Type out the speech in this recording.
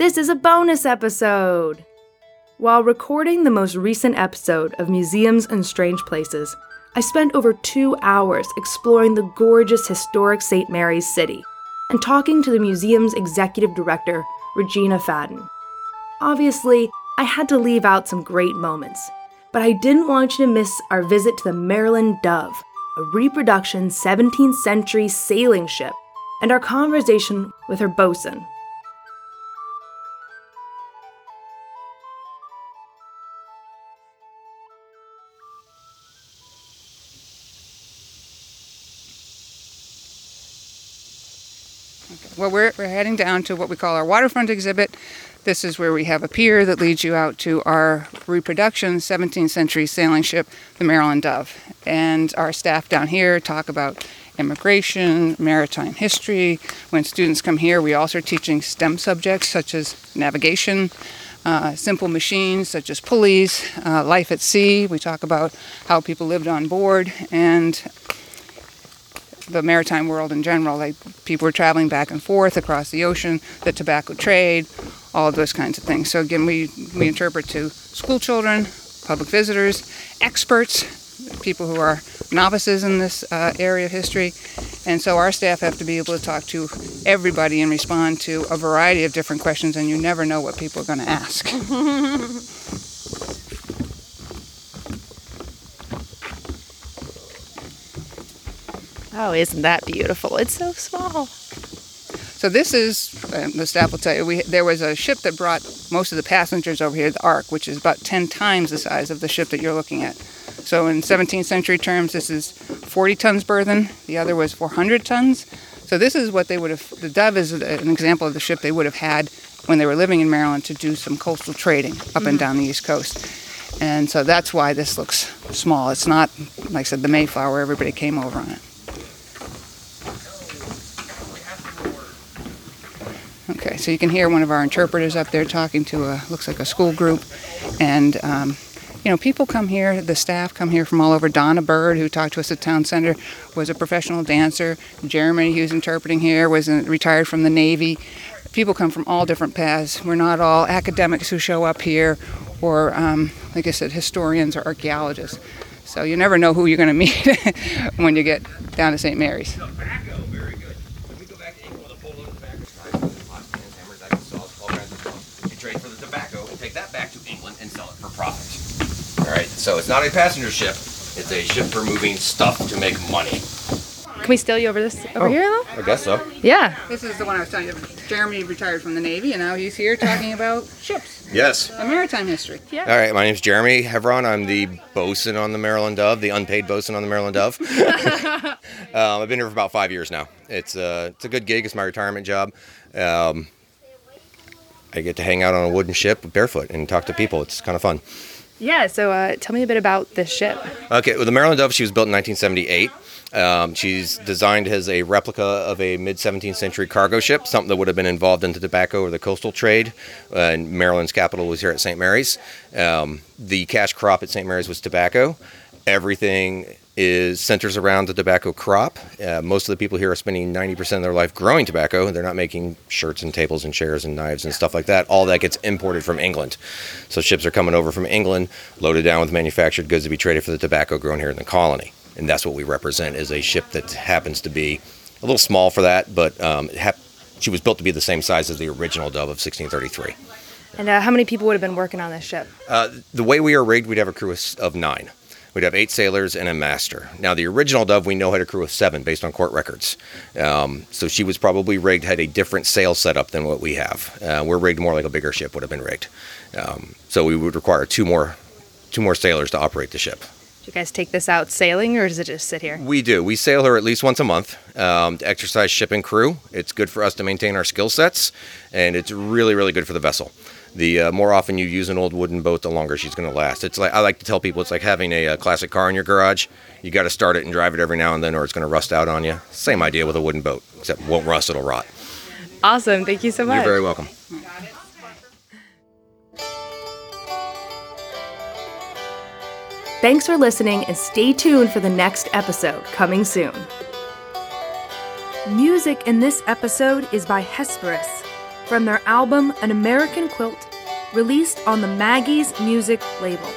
This is a bonus episode! While recording the most recent episode of Museums and Strange Places, I spent over two hours exploring the gorgeous historic St. Mary's City and talking to the museum's executive director, Regina Faden. Obviously, I had to leave out some great moments, but I didn't want you to miss our visit to the Maryland Dove, a reproduction 17th century sailing ship, and our conversation with her bosun. Well, we're, we're heading down to what we call our waterfront exhibit. This is where we have a pier that leads you out to our reproduction 17th century sailing ship, the Maryland Dove. And our staff down here talk about immigration, maritime history. When students come here, we also are teaching STEM subjects such as navigation, uh, simple machines such as pulleys, uh, life at sea. We talk about how people lived on board and the maritime world in general. Like people were traveling back and forth across the ocean, the tobacco trade, all of those kinds of things. So again, we we interpret to school children, public visitors, experts, people who are novices in this uh, area of history, and so our staff have to be able to talk to everybody and respond to a variety of different questions, and you never know what people are going to ask. Oh, isn't that beautiful? It's so small. So this is uh, the staff will tell you. We there was a ship that brought most of the passengers over here, the Ark, which is about ten times the size of the ship that you're looking at. So in 17th century terms, this is 40 tons burthen. The other was 400 tons. So this is what they would have. The Dove is an example of the ship they would have had when they were living in Maryland to do some coastal trading up mm-hmm. and down the East Coast. And so that's why this looks small. It's not, like I said, the Mayflower. Everybody came over on it. So you can hear one of our interpreters up there talking to a looks like a school group, and um, you know people come here. The staff come here from all over. Donna Bird, who talked to us at Town Center, was a professional dancer. Jeremy, who's interpreting here, was retired from the Navy. People come from all different paths. We're not all academics who show up here, or um, like I said, historians or archaeologists. So you never know who you're going to meet when you get down to St. Mary's. So it's not a passenger ship. It's a ship for moving stuff to make money. Can we steal you over this over oh, here though? I guess so. Yeah. This is the one I was telling you. Jeremy retired from the Navy, and now he's here talking about ships. Yes. And maritime history. Yeah. All right. My name's Jeremy Hevron. I'm the bosun on the Maryland Dove, the unpaid bosun on the Maryland Dove. um, I've been here for about five years now. It's uh, it's a good gig. It's my retirement job. Um, I get to hang out on a wooden ship barefoot and talk to people. It's kind of fun. Yeah, so uh, tell me a bit about this ship. Okay, well, the Maryland Dove, she was built in 1978. Um, she's designed as a replica of a mid 17th century cargo ship, something that would have been involved in the tobacco or the coastal trade. Uh, and Maryland's capital was here at St. Mary's. Um, the cash crop at St. Mary's was tobacco. Everything is centers around the tobacco crop. Uh, most of the people here are spending 90% of their life growing tobacco. They're not making shirts and tables and chairs and knives and stuff like that. All that gets imported from England. So ships are coming over from England, loaded down with manufactured goods to be traded for the tobacco grown here in the colony. And that's what we represent is a ship that happens to be a little small for that, but um, ha- she was built to be the same size as the original Dove of 1633. And uh, how many people would have been working on this ship? Uh, the way we are rigged, we'd have a crew of nine. We'd have eight sailors and a master. Now, the original Dove, we know had a crew of seven based on court records. Um, so she was probably rigged, had a different sail setup than what we have. Uh, we're rigged more like a bigger ship would have been rigged. Um, so we would require two more, two more sailors to operate the ship. Do you guys take this out sailing, or does it just sit here? We do. We sail her at least once a month um, to exercise ship and crew. It's good for us to maintain our skill sets, and it's really, really good for the vessel the uh, more often you use an old wooden boat, the longer she's going to last. It's like I like to tell people, it's like having a, a classic car in your garage. You got to start it and drive it every now and then, or it's going to rust out on you. Same idea with a wooden boat, except it won't rust, it'll rot. Awesome. Thank you so much. You're very welcome. Thanks for listening and stay tuned for the next episode coming soon. Music in this episode is by Hesperus. From their album An American Quilt, released on the Maggie's Music label.